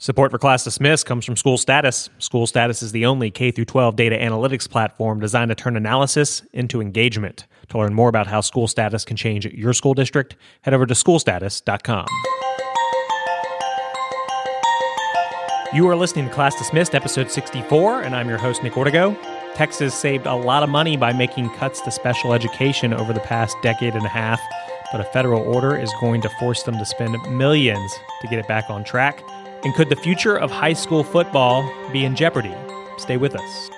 Support for Class Dismissed comes from School Status. School Status is the only K 12 data analytics platform designed to turn analysis into engagement. To learn more about how School Status can change your school district, head over to schoolstatus.com. You are listening to Class Dismissed, episode 64, and I'm your host, Nick Ortego. Texas saved a lot of money by making cuts to special education over the past decade and a half, but a federal order is going to force them to spend millions to get it back on track. And could the future of high school football be in jeopardy? Stay with us.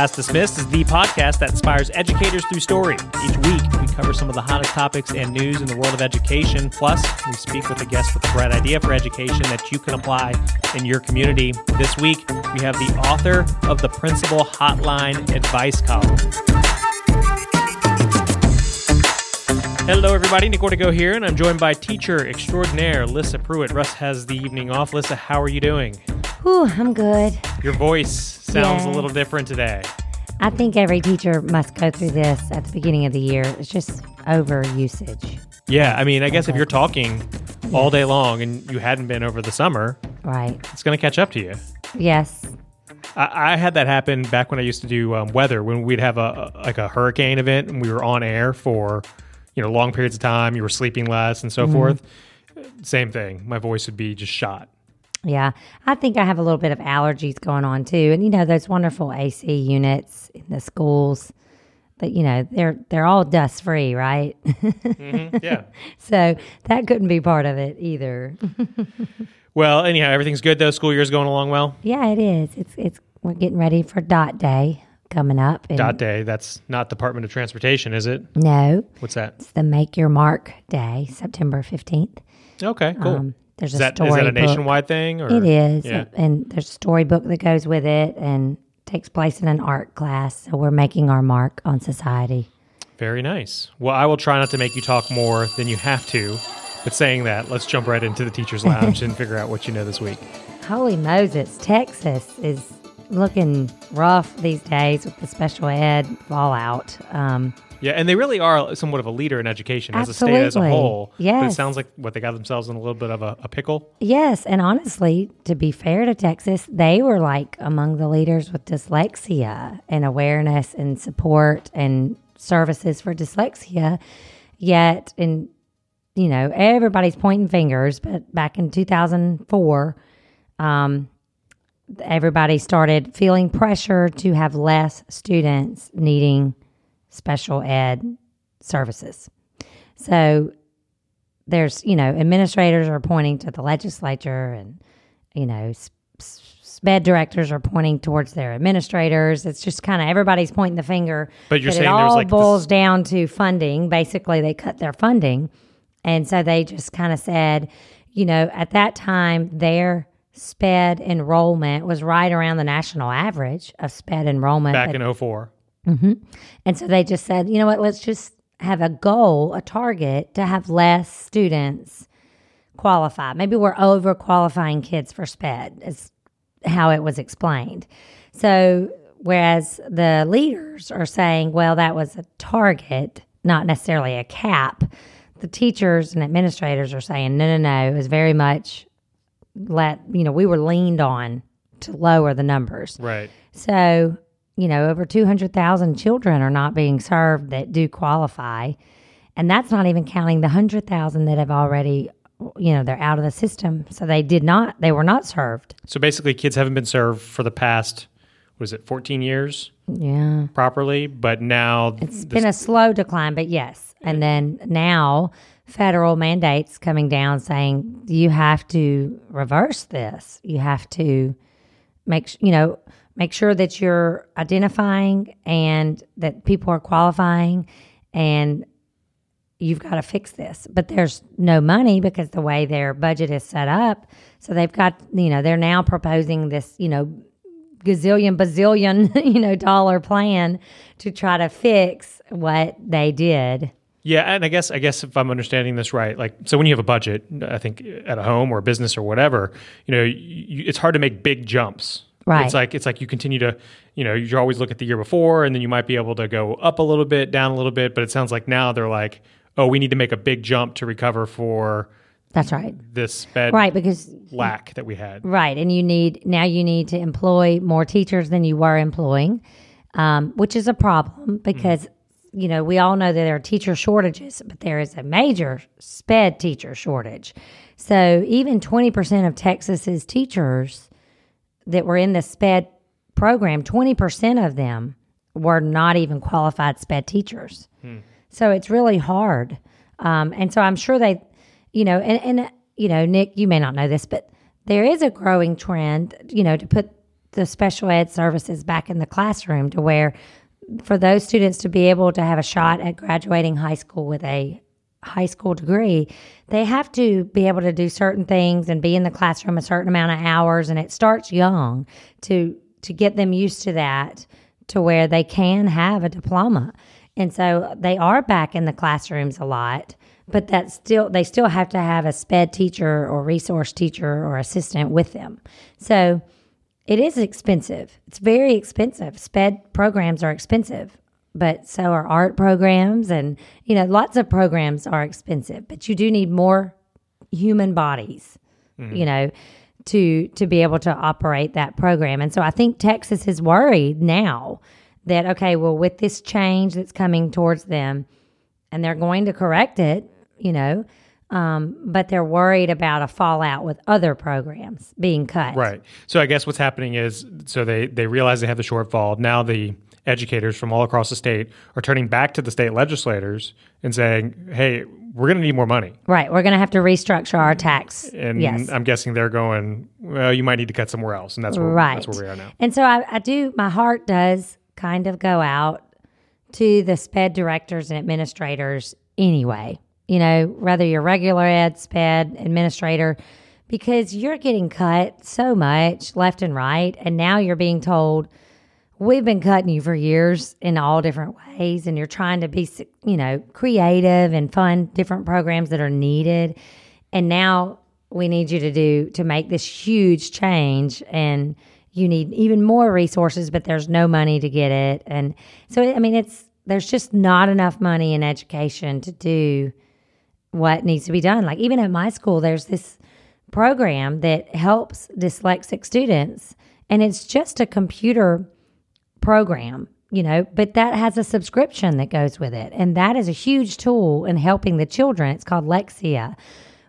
Class Dismissed is the podcast that inspires educators through story. Each week, we cover some of the hottest topics and news in the world of education. Plus, we speak with a guest with the right idea for education that you can apply in your community. This week, we have the author of the Principal Hotline Advice Column. Hello, everybody. Nick Ortego here, and I'm joined by teacher extraordinaire Lissa Pruitt. Russ has the evening off. Lissa, how are you doing? Whew, I'm good. Your voice sounds a little different today. I think every teacher must go through this at the beginning of the year. It's just over usage, Yeah, I mean, I guess if you're talking all day long and you hadn't been over the summer, right? it's going to catch up to you. Yes. I, I had that happen back when I used to do um, weather when we'd have a, a like a hurricane event and we were on air for you know long periods of time. You were sleeping less and so forth. Same thing. My voice would be just shot. Yeah. I think I have a little bit of allergies going on too. And you know, those wonderful AC units in the schools that, you know, they're they're all dust free, right? Yeah. so that couldn't be part of it either. well, anyhow, everything's good though. School year's going along well. yeah, it is. It's it's we're getting ready for dot day coming up. Dot day. That's not Department of Transportation, is it? No, What's that? it's the Make Your Mark Day, September 15th. Okay, cool. Um, there's is a that is story that a nationwide thing? Or It is, Yeah. and there's a storybook that goes with it, and takes place in an art class. So we're making our mark on society. Very nice. Well, I will try not to make you talk more than you have to. But saying that, let's jump right into the teacher's lounge and figure out what you know this week. Holy Moses, Texas is looking rough these days with the special ed fallout. Um, Yeah, and they really are somewhat of a leader in education as a state as a whole. But it sounds like what they got themselves in a little bit of a, a pickle. yes, and honestly, to be fair to Texas, they were like among the leaders with dyslexia and awareness and support and services for dyslexia. Yet, in you know, everybody's pointing fingers, but back in 2004, um, everybody started feeling pressure to have less students needing special ed services. So there's, you know, administrators are pointing to the legislature and, you know, SPED directors are pointing towards their administrators. It's just kind of everybody's pointing the finger. But you're it saying all there's, like, this- boils down to funding. Basically, they cut their funding. And so they just kind of said, you know, at that time, their SPED enrollment was right around the national average of SPED enrollment. Back but- in 04. Mm-hmm. and so they just said, you know what, let's just have a goal, a target to have less students qualify. Maybe we're over qualifying kids for SPED, is how it was explained. So, whereas the leaders are saying, well, that was a target, not necessarily a cap, the teachers and administrators are saying, no, no, no, it was very much let, you know, we were leaned on to lower the numbers. Right. So, you know, over 200,000 children are not being served that do qualify. And that's not even counting the 100,000 that have already, you know, they're out of the system. So they did not, they were not served. So basically, kids haven't been served for the past, was it 14 years Yeah. properly? But now It's been a slow decline, but yes. And then now federal mandates coming down saying you have to reverse this. You have to make you know make sure that you're identifying and that people are qualifying and you've got to fix this. But there's no money because the way their budget is set up. So they've got you know they're now proposing this you know gazillion bazillion you know dollar plan to try to fix what they did. Yeah, and I guess I guess if I'm understanding this right, like so when you have a budget, I think at a home or a business or whatever, you know, you, it's hard to make big jumps Right. It's like it's like you continue to, you know, you always look at the year before, and then you might be able to go up a little bit, down a little bit. But it sounds like now they're like, oh, we need to make a big jump to recover for That's right. this sped Right, because lack that we had. Right, and you need now you need to employ more teachers than you were employing, um, which is a problem because you know we all know that there are teacher shortages, but there is a major sped teacher shortage. So even twenty percent of Texas's teachers that were in the sped program, twenty percent of them were not even qualified sped teachers. So it's really hard. Um, and so I'm sure they, you know, and, and, you know, Nick, you may not know this, but there is a growing trend, you know, to put the special ed services back in the classroom to where for those students to be able to have a shot at graduating high school with a high school degree, they have to be able to do certain things and be in the classroom a certain amount of hours. And it starts young to, to get them used to that to where they can have a diploma. And so they are back in the classrooms a lot, but that's still they still have to have a sped teacher or resource teacher or assistant with them. So it is expensive. It's very expensive. Sped programs are expensive, but so are art programs and you know lots of programs are expensive, but you do need more human bodies. You know, to to be able to operate that program. And so I think Texas is worried now that okay, well with this change that's coming towards them and they're going to correct it, you know, um, but they're worried about a fallout with other programs being cut. Right. So I guess what's happening is so they they realize they have the shortfall. Now the educators from all across the state are turning back to the state legislators and saying, "Hey, we're going to need more money." Right. We're going to have to restructure our tax. And yes. I'm guessing they're going, "Well, you might need to cut somewhere else." And that's where right. that's where we are now. And so I, I do, my heart does kind of go out to the SPED directors and administrators anyway. You know, whether you're regular ed, SPED, administrator, because you're getting cut so much left and right. And now you're being told, we've been cutting you for years in all different ways. And you're trying to be, you know, creative and fund different programs that are needed. And now we need you to do, to make this huge change. And, you need even more resources, but there's no money to get it. And so, I mean, it's there's just not enough money in education to do what needs to be done. Like, even at my school, there's this program that helps dyslexic students, and it's just a computer program, you know, but that has a subscription that goes with it. And that is a huge tool in helping the children. It's called Lexia.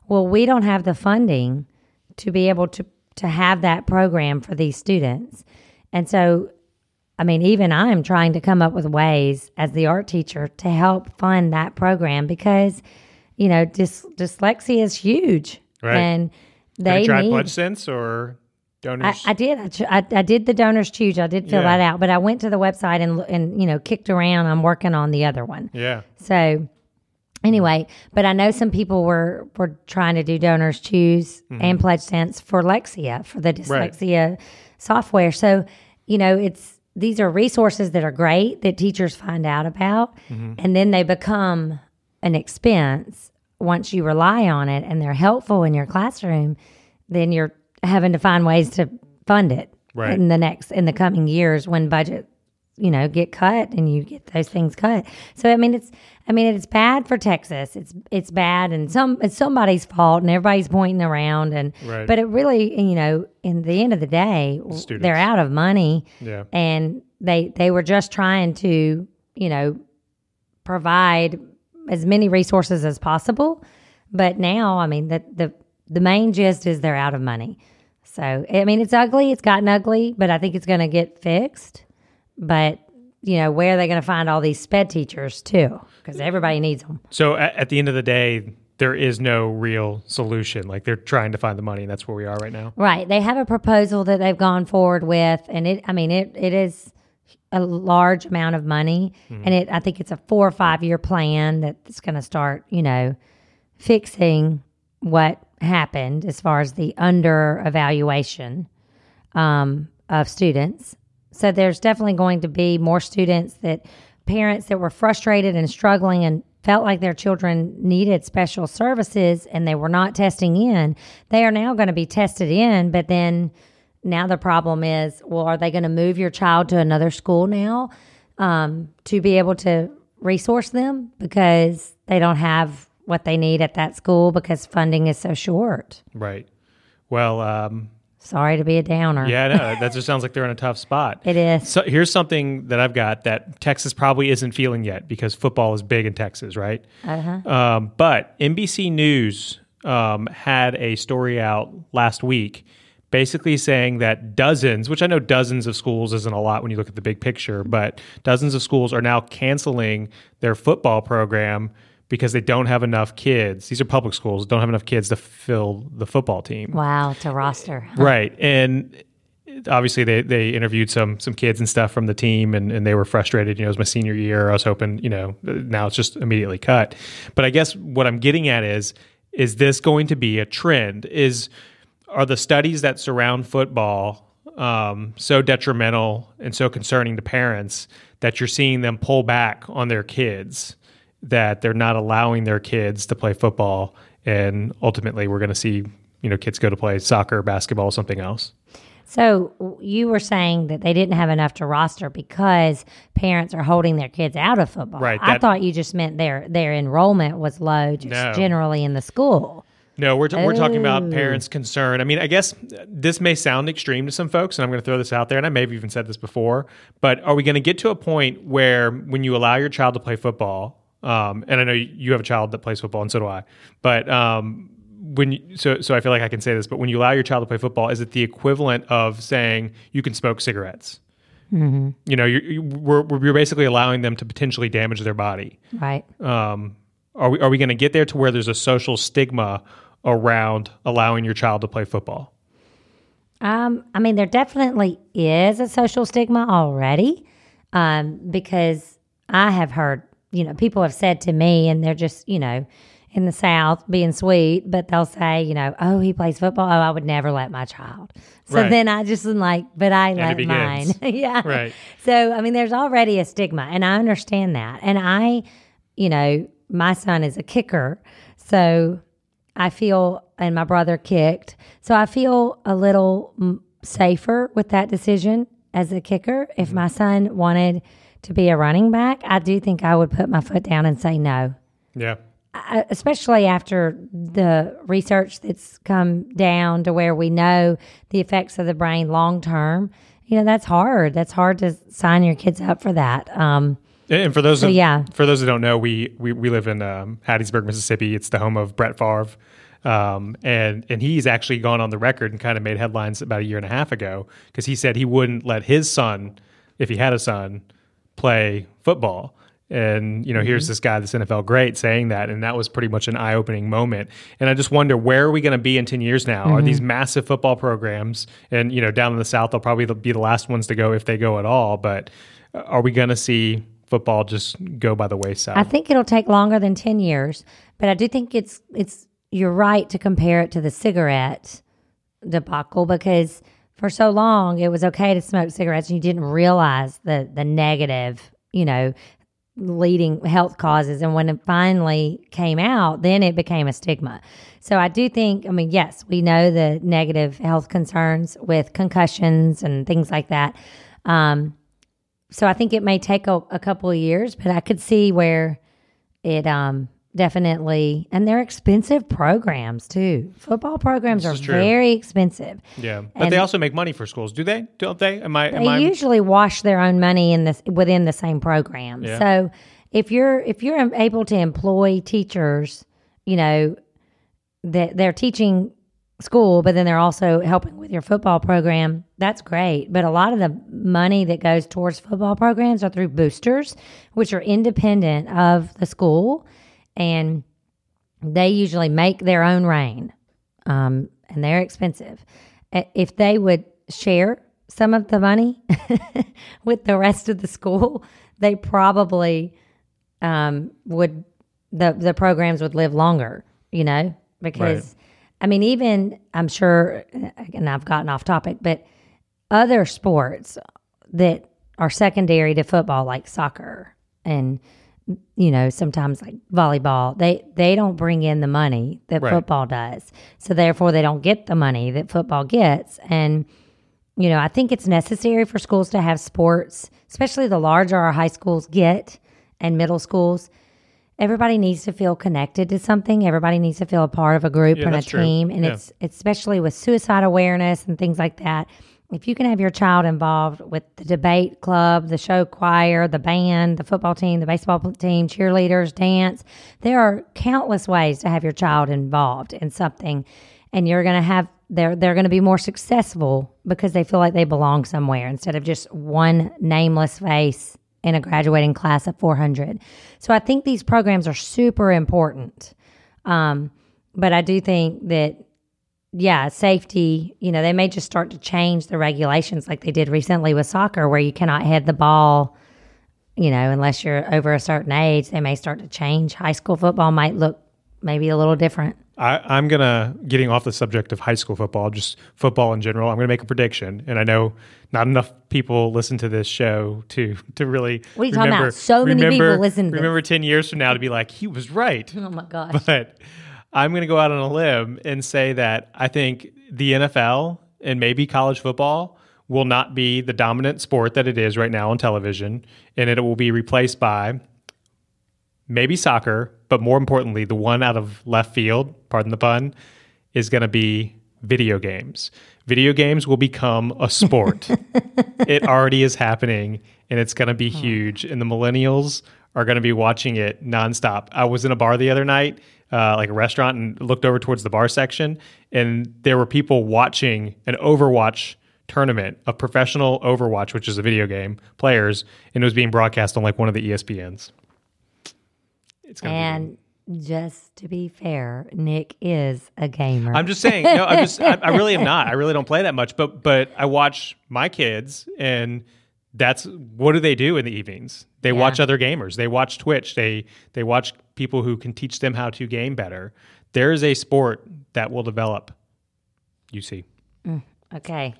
Well, we don't have the funding to be able to to have that program for these students. And so, I mean, even I'm trying to come up with ways as the art teacher to help fund that program because, you know, dys- dyslexia is huge. Right. And they need. pledge cents or I, donors? I did. I, I, I did the DonorsChoose. I did fill Yeah. that out, but I went to the website and and you know kicked around. I'm working on the other one. yeah. So anyway, but I know some people were were trying to do DonorsChoose mm-hmm. and PledgeCents for Lexia for the Right. dyslexia software. So you know it's these are resources that are great that teachers find out about, mm-hmm. and then they become an expense once you rely on it and they're helpful in your classroom. Then you're having to find ways to fund it Right. in the next in the coming years when budget you know get cut and you get those things cut so i mean it's i mean it's bad for texas it's it's bad and some it's somebody's fault and everybody's pointing around and Right. but it really you know in the end of the day they're out of money Yeah. and they they were just trying to you know provide as many resources as possible but now i mean the the the main gist is they're out of money so i mean it's ugly it's gotten ugly but i think it's going to get fixed but you know where are they going to find all these sped teachers too because everybody needs them So at, at the end of the day, there is no real solution. Like they're trying to find the money, and that's where we are right now. Right. They have a proposal that they've gone forward with, and it. I mean, it it is a large amount of money, mm-hmm. and it. I think it's a four or five year plan that's going to start. You know, fixing what happened as far as the under evaluation um, of students. So there's definitely going to be more students that parents that were frustrated and struggling and felt like their children needed special services and they were not testing in. They are now going to be tested in, but then now the problem is, well, are they going to move your child to another school now um, to be able to resource them because they don't have what they need at that school because funding is so short? Right. Well, um, Sorry to be a downer. yeah, no, that just sounds like they're in a tough spot. It is. So here's something that I've got that Texas probably isn't feeling yet because football is big in Texas, right? Uh-huh. Um, but NBC News um, had a story out last week basically saying that dozens, which I know dozens of schools isn't a lot when you look at the big picture, but dozens of schools are now canceling their football program because they don't have enough kids. These are public schools, don't have enough kids to fill the football team. Wow, to roster. Right. And obviously they, they interviewed some some kids and stuff from the team and, and they were frustrated. You know, it was my senior year. I was hoping, you know, now it's just immediately cut. But I guess what I'm getting at is is this going to be a trend? Is are the studies that surround football um, so detrimental and so concerning to parents that you're seeing them pull back on their kids, that they're not allowing their kids to play football, and ultimately we're going to see you know kids go to play soccer, basketball, something else. So you were saying that they didn't have enough to roster because parents are holding their kids out of football. Right, I thought you just meant their their enrollment was low, just No. generally in the school. No, we're, t- we're talking about Oh. parents' concern. I mean, I guess this may sound extreme to some folks, and I'm going to throw this out there, and I may have even said this before, but are we going to get to a point where when you allow your child to play football, um, and I know you have a child that plays football, and so do I, but um, when you, so so I feel like I can say this, but when you allow your child to play football, is it the equivalent of saying you can smoke cigarettes? Mm-hmm. You know, you're, you, we're, we're you're basically allowing them to potentially damage their body. Right. Um, are we are we going to get there to where there's a social stigma around allowing your child to play football? Um, I mean, there definitely is a social stigma already, um, because I have heard, you know, people have said to me, and they're just, you know, in the South being sweet, but they'll say, you know, oh, he plays football. Oh, I would never let my child. So Right. then I just am like, but I it let mine. yeah. Right. So, I mean, there's already a stigma, and I understand that. And I, you know, my son is a kicker. So I feel, and my brother kicked. So I feel a little safer with that decision as a kicker. If mm-hmm. my son wanted to be a running back, I do think I would put my foot down and say no. Yeah. I- especially after the research that's come down to where we know the effects of the brain long term. You know, that's hard. That's hard to sign your kids up for that. Um, And for those, of, yeah. for those who don't know, we we, we live in um, Hattiesburg, Mississippi. It's the home of Brett Favre, um, and and he's actually gone on the record and kind of made headlines about a year and a half ago because he said he wouldn't let his son, if he had a son, play football. And you know, here's this guy, this NFL great, saying that, and that was pretty much an eye-opening moment. And I just wonder where are we going to be in ten years now? Are these massive football programs, and you know, down in the South, they'll probably be the last ones to go if they go at all. But uh, are we going to see football just go by the wayside? I think it'll take longer than 10 years, but I do think it's it's you're right to compare it to the cigarette debacle because for so long it was okay to smoke cigarettes and you didn't realize the the negative, you know, leading health causes and when it finally came out, then it became a stigma. So I do think, I mean, yes, we know the negative health concerns with concussions and things like that. Um, so I think it may take a, a couple of years, but I could see where it um definitely and they're expensive programs too. Football programs are true. very expensive. yeah, but and- they also make money for schools, do they? Don't they? Am I? Am They I? usually wash their own money in this within the same program. Yeah. So if you're if you're able to employ teachers, you know, that they're teaching school, but then they're also helping with your football program, that's great. But a lot of the money that goes towards football programs are through boosters, which are independent of the school, and they usually make their own rain, um, and they're expensive. If they would share some of the money with the rest of the school, they probably um, would the the programs would live longer. You know, because I mean, even I'm sure, and I've gotten off topic, but other sports that are secondary to football, like soccer and you know sometimes like volleyball, they they don't bring in the money that Right. football does, so therefore they don't get the money that football gets, and you know, I think it's necessary for schools to have sports, especially the larger our high schools get and middle schools. Everybody needs to feel connected to something. Everybody needs to feel a part of a group Yeah, and a that's true. team. And Yeah. it's especially with suicide awareness and things like that. If you can have your child involved with the debate club, the show choir, the band, the football team, the baseball team, cheerleaders, dance, there are countless ways to have your child involved in something. And you're going to have, they're, they're going to be more successful because they feel like they belong somewhere instead of just one nameless face in a graduating class of 400. So I think these programs are super important. Um, but I do think that yeah, safety, you know, they may just start to change the regulations like they did recently with soccer, where you cannot head the ball, you know, unless you're over a certain age. They may start to change. High school football might look maybe a little different. I, I'm gonna getting off the subject of high school football, just football in general. I'm gonna make a prediction, and I know not enough people listen to this show to to really. What are you talking about? So many people listen to this. Remember ten years from now to be like, he was right. Oh my gosh. But I'm going to go out on a limb and say that I think the NFL and maybe college football will not be the dominant sport that it is right now on television, and it will be replaced by maybe soccer, but more importantly, the one out of left field, pardon the pun, is going to be video games. Video games will become a sport. it already is happening and it's going to be hmm. huge. And the millennials are going to be watching it nonstop. I was in a bar the other night, uh, like a restaurant, and looked over towards the bar section, and there were people watching an Overwatch tournament of professional Overwatch, which is a video game, players, and it was being broadcast on like one of the ESPNs. It's And just to be fair, Nick is a gamer. I'm just saying. No, I'm just. I, I really am not. I really don't play that much. But but I watch my kids, and that's what do they do in the evenings? They watch other gamers. They watch Twitch. They they watch people who can teach them how to game better. There is a sport that will develop. You see. Okay.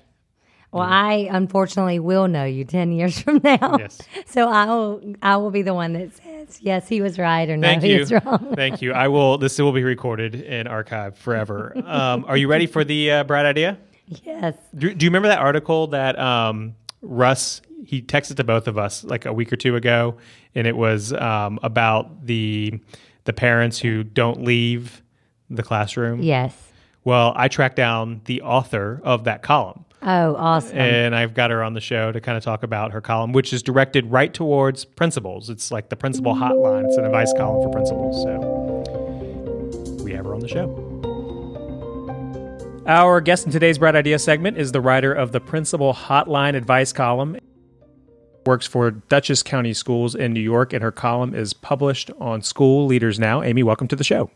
Well, I unfortunately will know you 10 years from now. Yes. So I will I will be the one that says, yes, he was right or no, Thank he you. was wrong. Thank you. I will. This will be recorded and archived forever. Um, are you ready for the uh, bright idea? yes. Do, do you remember that article that um, Russ he texted to both of us like a week or two ago, and it was um, about the the parents who don't leave the classroom. Yes. Well, I tracked down the author of that column, Oh, awesome. and I've got her on the show to kind of talk about her column, which is directed right towards principals. It's like the principal hotline. It's an advice column for principals. So we have her on the show. Our guest in today's Bright Idea segment is the writer of the Principal Hotline Advice column. Works for Dutchess County Schools in New York, and her column is published on School Leaders Now. Amy, welcome to the show.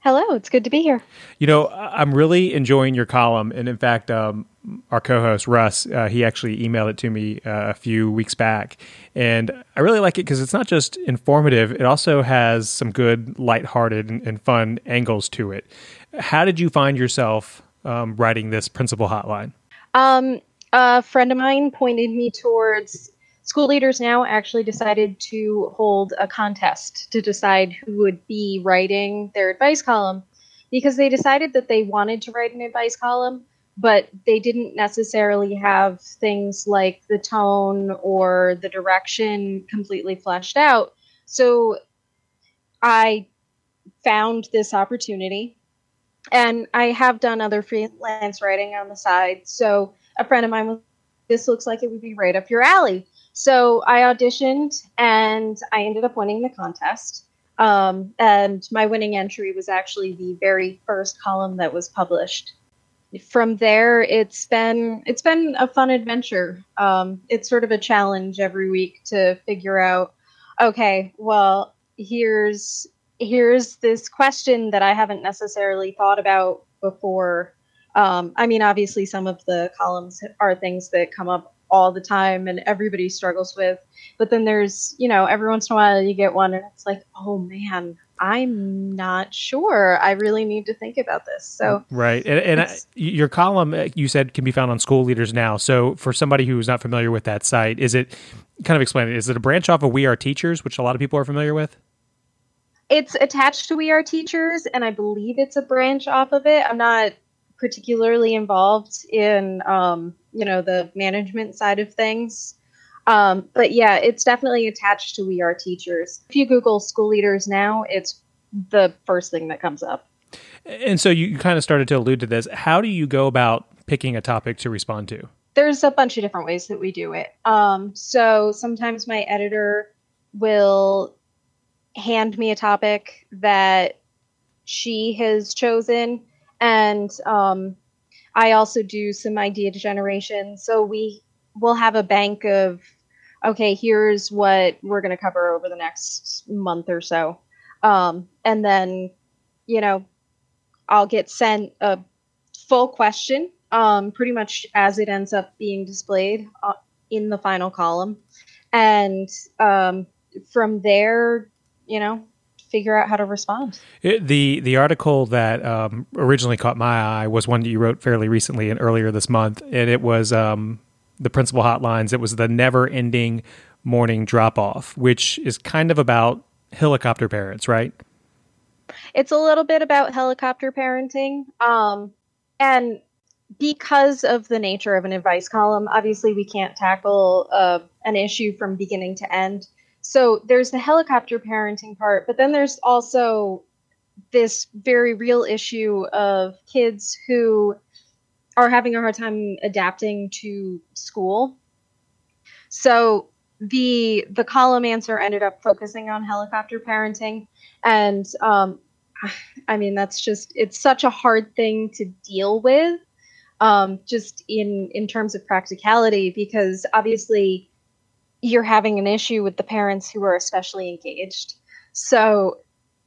Hello, it's good to be here. You know, I'm really enjoying your column, and in fact, um, our co-host Russ, uh, he actually emailed it to me uh, a few weeks back, and I really like it because it's not just informative; it also has some good, lighthearted, and, and fun angles to it. How did you find yourself um, writing this principal hotline? Um, a friend of mine pointed me towards school leaders now actually decided to hold a contest to decide who would be writing their advice column because they decided that they wanted to write an advice column but they didn't necessarily have things like the tone or the direction completely fleshed out so i found this opportunity and I have done other freelance writing on the side. So a friend of mine was, this looks like it would be right up your alley. So I auditioned and I ended up winning the contest. Um, and my winning entry was actually the very first column that was published. From there, it's been it's been a fun adventure. Um, it's sort of a challenge every week to figure out. Okay, well, here's here's this question that I haven't necessarily thought about before. Um, I mean, obviously, some of the columns are things that come up all the time and everybody struggles with. But then there's, you know, every once in a while you get one and it's like, oh man, I'm not sure. I really need to think about this. So, Right, and, and I, your column uh, you said can be found on School Leaders Now. So for somebody who's not familiar with that site, is it kind of explain it? Is it a branch off of We Are Teachers, which a lot of people are familiar with? it's attached to We Are Teachers, and I believe it's a branch off of it. I'm not particularly involved in um, you know the management side of things. Um, but yeah, it's definitely attached to We Are Teachers. If you Google school leaders now, it's the first thing that comes up. And so you kind of started to allude to this. How do you go about picking a topic to respond to? There's a bunch of different ways that we do it. Um, so sometimes my editor will hand me a topic that she has chosen, and um, I also do some idea generation. So we will have a bank of, okay, here's what we're going to cover over the next month or so. Um, and then, you know, I'll get sent a full question, um, pretty much as it ends up being displayed uh, in the final column. And um, from there, you know, figure out how to respond. It, the the article that um, originally caught my eye was one that you wrote fairly recently and earlier this month, and it was um, the principal hotlines. It was the never ending morning drop off, which is kind of about helicopter parents, right? It's a little bit about helicopter parenting. Um, and because of the nature of an advice column, obviously we can't tackle uh, an issue from beginning to end. So there's the helicopter parenting part, but then there's also this very real issue of kids who are having a hard time adapting to school. So the the column answer ended up focusing on helicopter parenting and um, i mean that's just it's such a hard thing to deal with um, just in in terms of practicality because obviously you're having an issue with the parents who are especially engaged so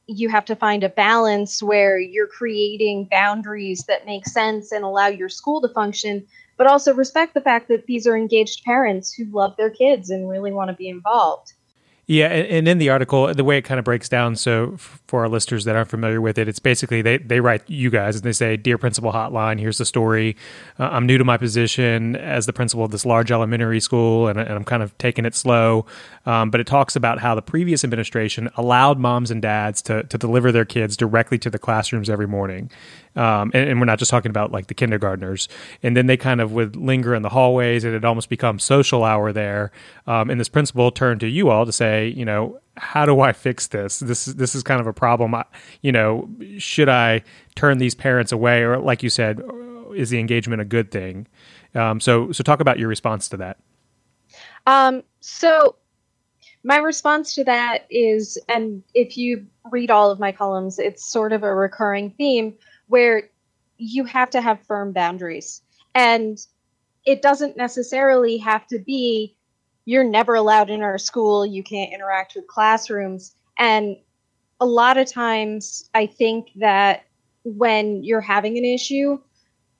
you have to find a balance where you're creating boundaries that make sense and allow your school to function but also respect the fact that these are engaged parents who love their kids and really want to be involved. Yeah, and in the article, the way it kind of breaks down, so for our listeners that aren't familiar with it, it's basically they, they write you guys and they say, Dear Principal Hotline, here's the story. Uh, I'm new to my position as the principal of this large elementary school, and, and I'm kind of taking it slow. Um, but it talks about how the previous administration allowed moms and dads to, to deliver their kids directly to the classrooms every morning. Um, and, and, we're not just talking about like the kindergartners. And then they kind of would linger in the hallways, and it had almost become social hour there. Um, and this principal turned to you all to say, you know, how do I fix this? This is this is kind of a problem. I, you know, should I turn these parents away, or like you said, is the engagement a good thing? Um, so so talk about your response to that. Um, so my response to that is, and if you read all of my columns, it's sort of a recurring theme where you have to have firm boundaries. And it doesn't necessarily have to be you're never allowed in our school, you can't interact with classrooms. And a lot of times, I think that when you're having an issue,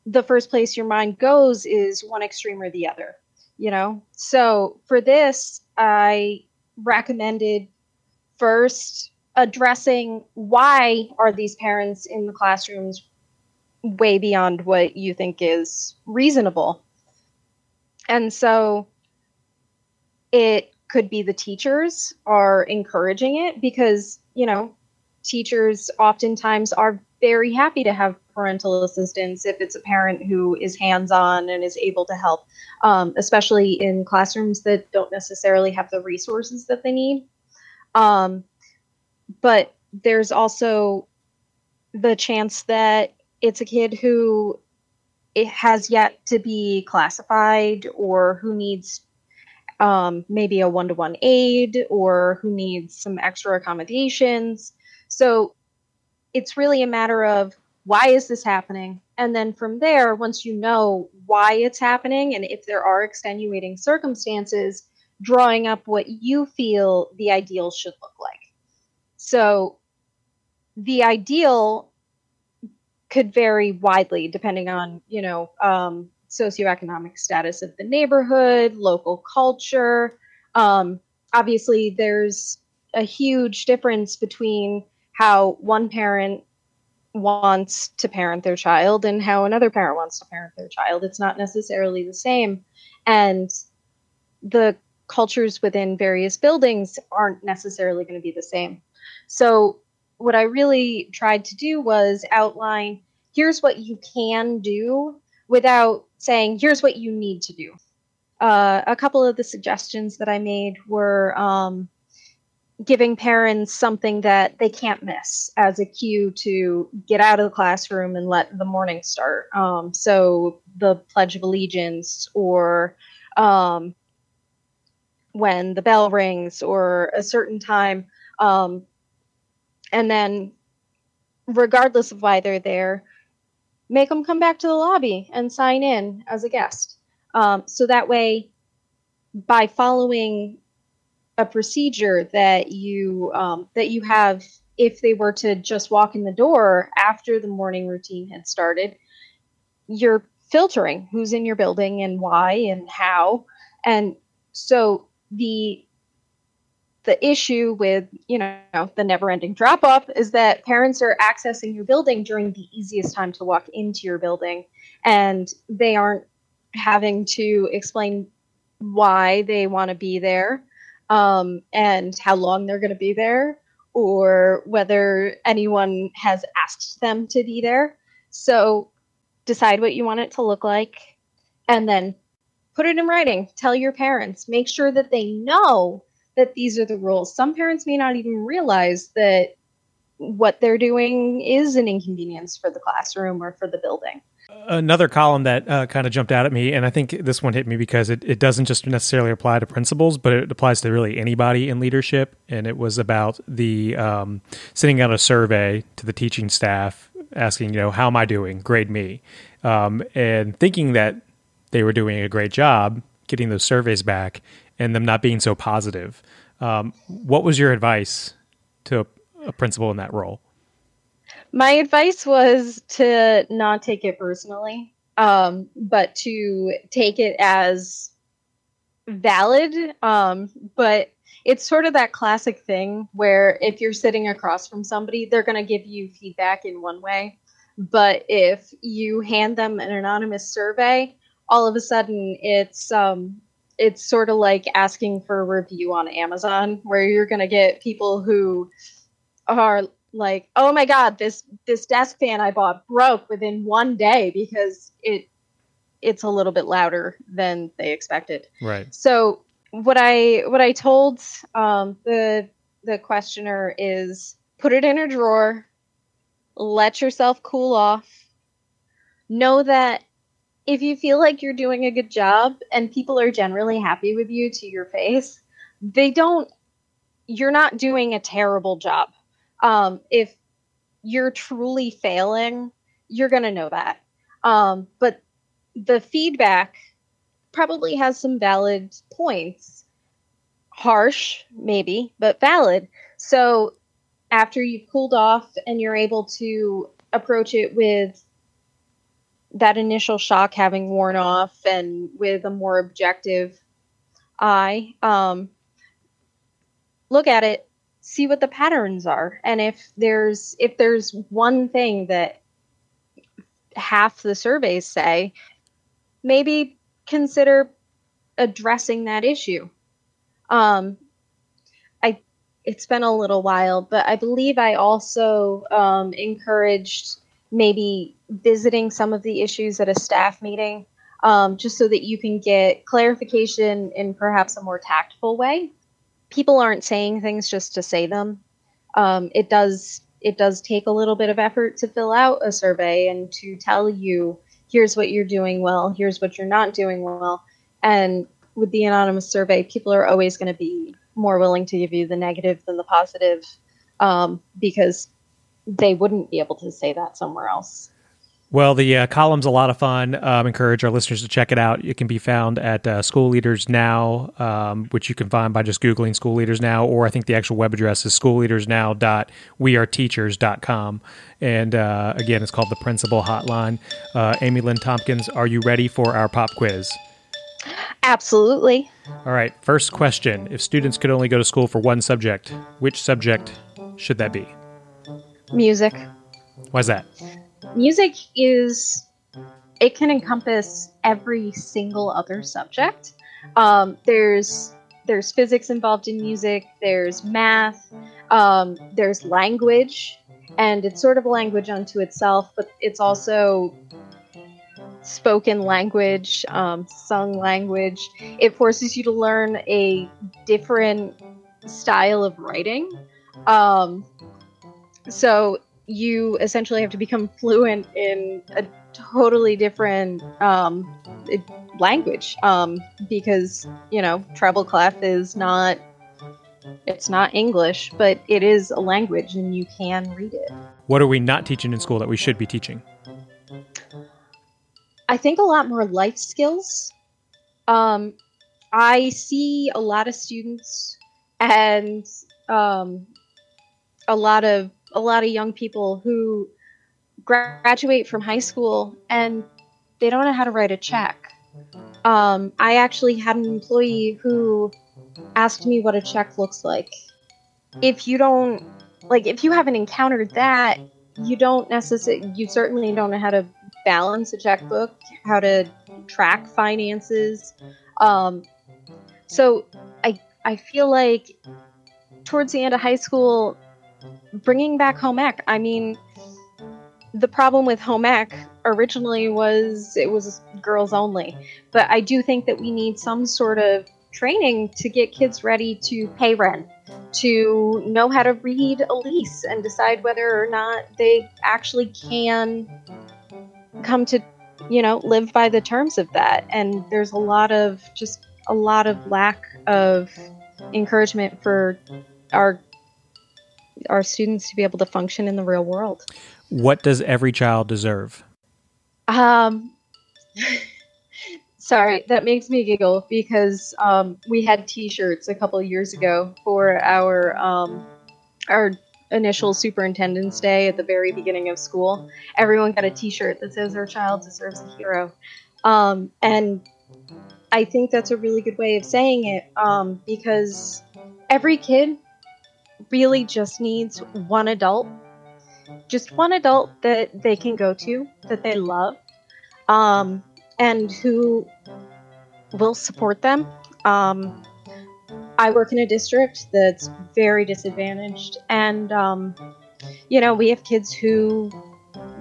the first place your mind goes is one extreme or the other, you know? So for this, I recommended first addressing why are these parents in the classrooms way beyond what you think is reasonable? And so it could be the teachers are encouraging it because you know teachers oftentimes are very happy to have parental assistance if it's a parent who is hands-on and is able to help um, especially in classrooms that don't necessarily have the resources that they need. Um, but there's also the chance that it's a kid who it has yet to be classified or who needs um, maybe a one-to-one aid or who needs some extra accommodations. So it's really a matter of why is this happening? And then from there once you know why it's happening and if there are extenuating circumstances drawing up what you feel the ideal should look like so the ideal could vary widely depending on, you know, um, socioeconomic status of the neighborhood, local culture. Um, obviously, there's a huge difference between how one parent wants to parent their child and how another parent wants to parent their child. It's not necessarily the same. And the cultures within various buildings aren't necessarily going to be the same. So, what I really tried to do was outline here's what you can do without saying here's what you need to do uh, a couple of the suggestions that i made were um, giving parents something that they can't miss as a cue to get out of the classroom and let the morning start. Um, so the Pledge of Allegiance, or um, when the bell rings, or a certain time. Um, and then, regardless of why they're there, make them come back to the lobby and sign in as a guest. Um, so that way, by following a procedure that you um, that you have if they were to just walk in the door after the morning routine had started you're filtering who's in your building and why and how and so the the issue with you know the never ending drop off is that parents are accessing your building during the easiest time to walk into your building and they aren't having to explain why they want to be there um, and how long they're going to be there or whether anyone has asked them to be there. So decide what you want it to look like and then put it in writing. Tell your parents. Make sure that they know that these are the rules. Some parents may not even realize that what they're doing is an inconvenience for the classroom or for the building another column that uh, kind of jumped out at me, and I think this one hit me because it, it doesn't just necessarily apply to principals, but it applies to really anybody in leadership. And it was about the um, sending out a survey to the teaching staff asking, you know, how am I doing? Grade me. Um, and thinking that they were doing a great job getting those surveys back and them not being so positive. Um, what was your advice to a, principal in that role? my advice was to not take it personally, um, but to take it as valid. Um, but it's sort of that classic thing where if you're sitting across from somebody, they're going to give you feedback in one way. But if you hand them an anonymous survey, all of a sudden it's um, it's sort of like asking for a review on Amazon, where you're going to get people who are like oh my god this this desk fan i bought broke within one day because it it's a little bit louder than they expected. Right. So what i what i told um, the the questioner is put it in a drawer let yourself cool off know that if you feel like you're doing a good job and people are generally happy with you to your face they don't you're not doing a terrible job um, if you're truly failing, you're going to know that. Um, but the feedback probably has some valid points. Harsh, maybe, but valid. So after you've cooled off and you're able to approach it with that initial shock having worn off and with a more objective eye, um, look at it see what the patterns are. And if there's if there's one thing that half the surveys say maybe consider addressing that issue. Um i it's been a little while but i believe i also um, encouraged maybe visiting some of the issues at a staff meeting um, just so that you can get clarification in perhaps a more tactful way people aren't saying things just to say them. Um, it does it does take a little bit of effort to fill out a survey and to tell you here's what you're doing well, here's what you're not doing well, and with the anonymous survey, people are always going to be more willing to give you the negative than the positive um, because they wouldn't be able to say that somewhere else. Well, the uh, column's a lot of fun. Um, encourage our listeners to check it out. It can be found at uh, School Leaders Now, um, which you can find by just Googling School Leaders Now, or I think the actual web address is schoolleadersnow.weareteachers.com. And uh, again, it's called the Principal Hotline. Uh, Amy Lynn Tompkins, are you ready for our pop quiz? Absolutely. All right. First question If students could only go to school for one subject, which subject should that be? Music. Why's that? Music is it can encompass every single other subject. Um, there's there's physics involved in music. There's math. Um, there's language. and it's sort of a language unto itself, but it's also spoken language, um, sung language. It forces you to learn a different style of writing. Um, so you essentially have to become fluent in a totally different um, language um, because you know treble clef is not it's not English, but it is a language and you can read it. What are we not teaching in school that we should be teaching? I think a lot more life skills. Um, I see a lot of students and um, a lot of a lot of young people who graduate from high school and they don't know how to write a check. Um, I actually had an employee who asked me what a check looks like. If you don't, like, if you haven't encountered that, you don't necessarily, you certainly don't know how to balance a checkbook, how to track finances. Um, so I, I feel like towards the end of high school, bringing back home ec, I mean, the problem with home ec originally was it was girls only. But I do think that we need some sort of training to get kids ready to pay rent, to know how to read a lease and decide whether or not they actually can come to, you know, live by the terms of that. And there's a lot of just a lot of lack of encouragement for our our students to be able to function in the real world. What does every child deserve? Um, sorry, that makes me giggle because um, we had T-shirts a couple years ago for our um, our initial superintendent's day at the very beginning of school. Everyone got a T-shirt that says "Our child deserves a hero," um, and I think that's a really good way of saying it um, because every kid really just needs one adult just one adult that they can go to that they love um, and who will support them. Um, I work in a district that's very disadvantaged, and um, you know, we have kids who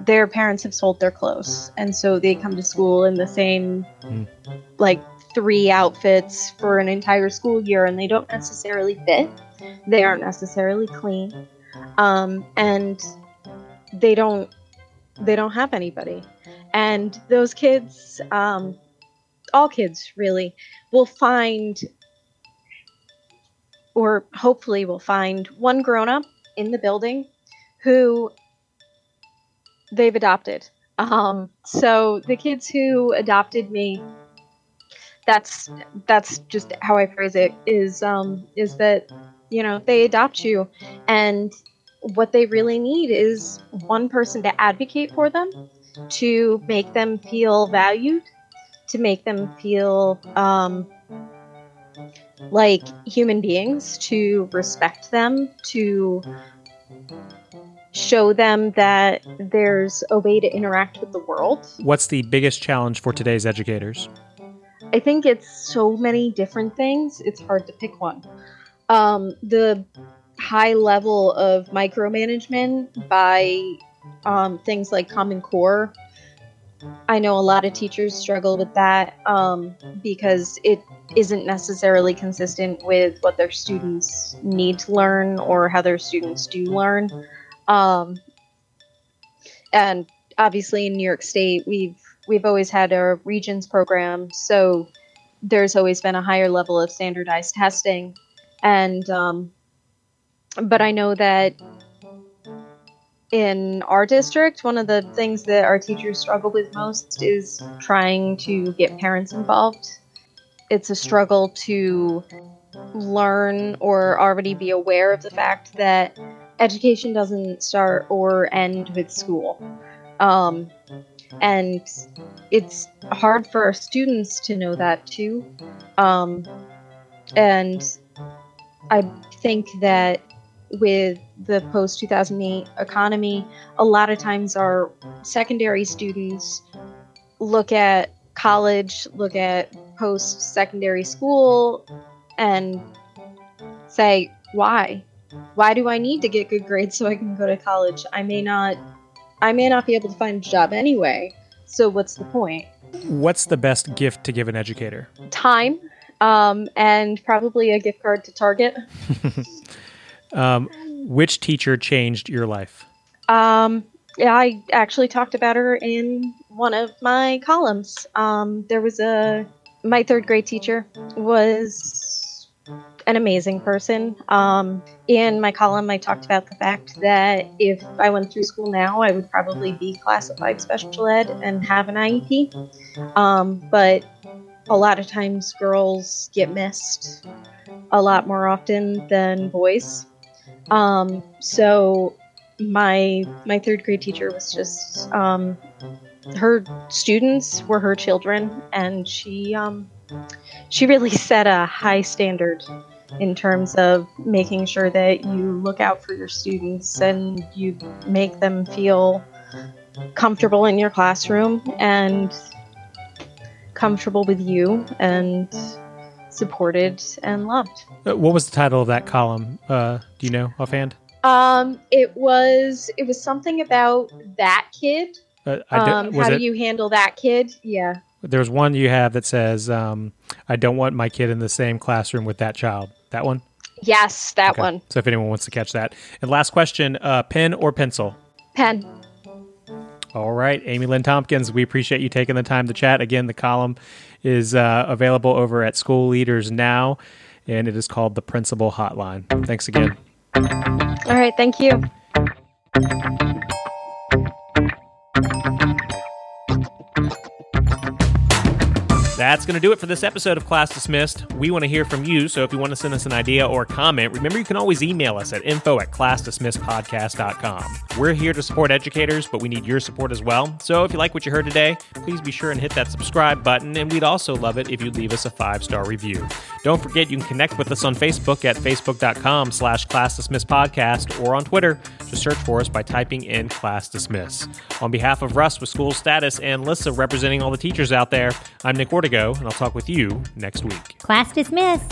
their parents have sold their clothes, and so they come to school in the same mm. like three outfits for an entire school year, and they don't necessarily fit. They aren't necessarily clean, um, and they don't they don't have anybody. And those kids um, all kids really will find or hopefully will find one grown up in the building who they've adopted. Um, so the kids who adopted me that's that's just how i phrase it is um, is that you know they adopt you and what they really need is one person to advocate for them, to make them feel valued, to make them feel um, like human beings, to respect them, to show them that there's a way to interact with the world. What's the biggest challenge for today's educators? I think it's so many different things, it's hard to pick one. Um, the high level of micromanagement by um, things like Common Core. I know a lot of teachers struggle with that um, because it isn't necessarily consistent with what their students need to learn or how their students do learn. Um, and obviously, in New York State, we've we've always had a Regents program, so there's always been a higher level of standardized testing, and um, but I know that in our district, one of the things that our teachers struggle with most is trying to get parents involved. It's a struggle to learn or already be aware of the fact that education doesn't start or end with school. Um, and it's hard for our students to know that too. Um, and I think that with the post 2008 economy, a lot of times our secondary students look at college, look at post secondary school, and say, why? why do I need to get good grades so I can go to college? I may not I may not be able to find a job anyway. So what's the point? What's the best gift to give an educator? Time, um, and probably a gift card to Target. um, which teacher changed your life? Um, yeah, I actually talked about her in one of my columns. Um, there was a my third grade teacher was an amazing person. Um, in my column, I talked about the fact that if I went through school now, I would probably be classified special ed and have an IEP. Um, but a lot of times, girls get missed a lot more often than boys. Um, so my my third grade teacher was just um, her students were her children, and she um, she really set a high standard in terms of making sure that you look out for your students and you make them feel comfortable in your classroom and comfortable with you and supported and loved. Uh, what was the title of that column? Uh, do you know offhand? Um, it was it was something about that kid. Uh, um, how it, do you handle that kid? Yeah. There's one you have that says, um, "I don't want my kid in the same classroom with that child." That one? Yes, that okay. one. So if anyone wants to catch that. And last question uh, pen or pencil? Pen. All right, Amy Lynn Tompkins, we appreciate you taking the time to chat. Again, the column is uh, available over at School Leaders Now, and it is called The Principal Hotline. Thanks again. All right, thank you. That's going to do it for this episode of Class Dismissed. We want to hear from you, so if you want to send us an idea or comment, remember you can always email us at info at classdismissedpodcast.com. We're here to support educators, but we need your support as well. So if you like what you heard today, please be sure and hit that subscribe button, and we'd also love it if you'd leave us a five-star review. Don't forget you can connect with us on Facebook at facebook.com slash classdismissedpodcast or on Twitter. Just search for us by typing in Class Dismiss. On behalf of Russ with School Status and Lissa representing all the teachers out there, I'm Nick Ortega and I'll talk with you next week. Class dismissed.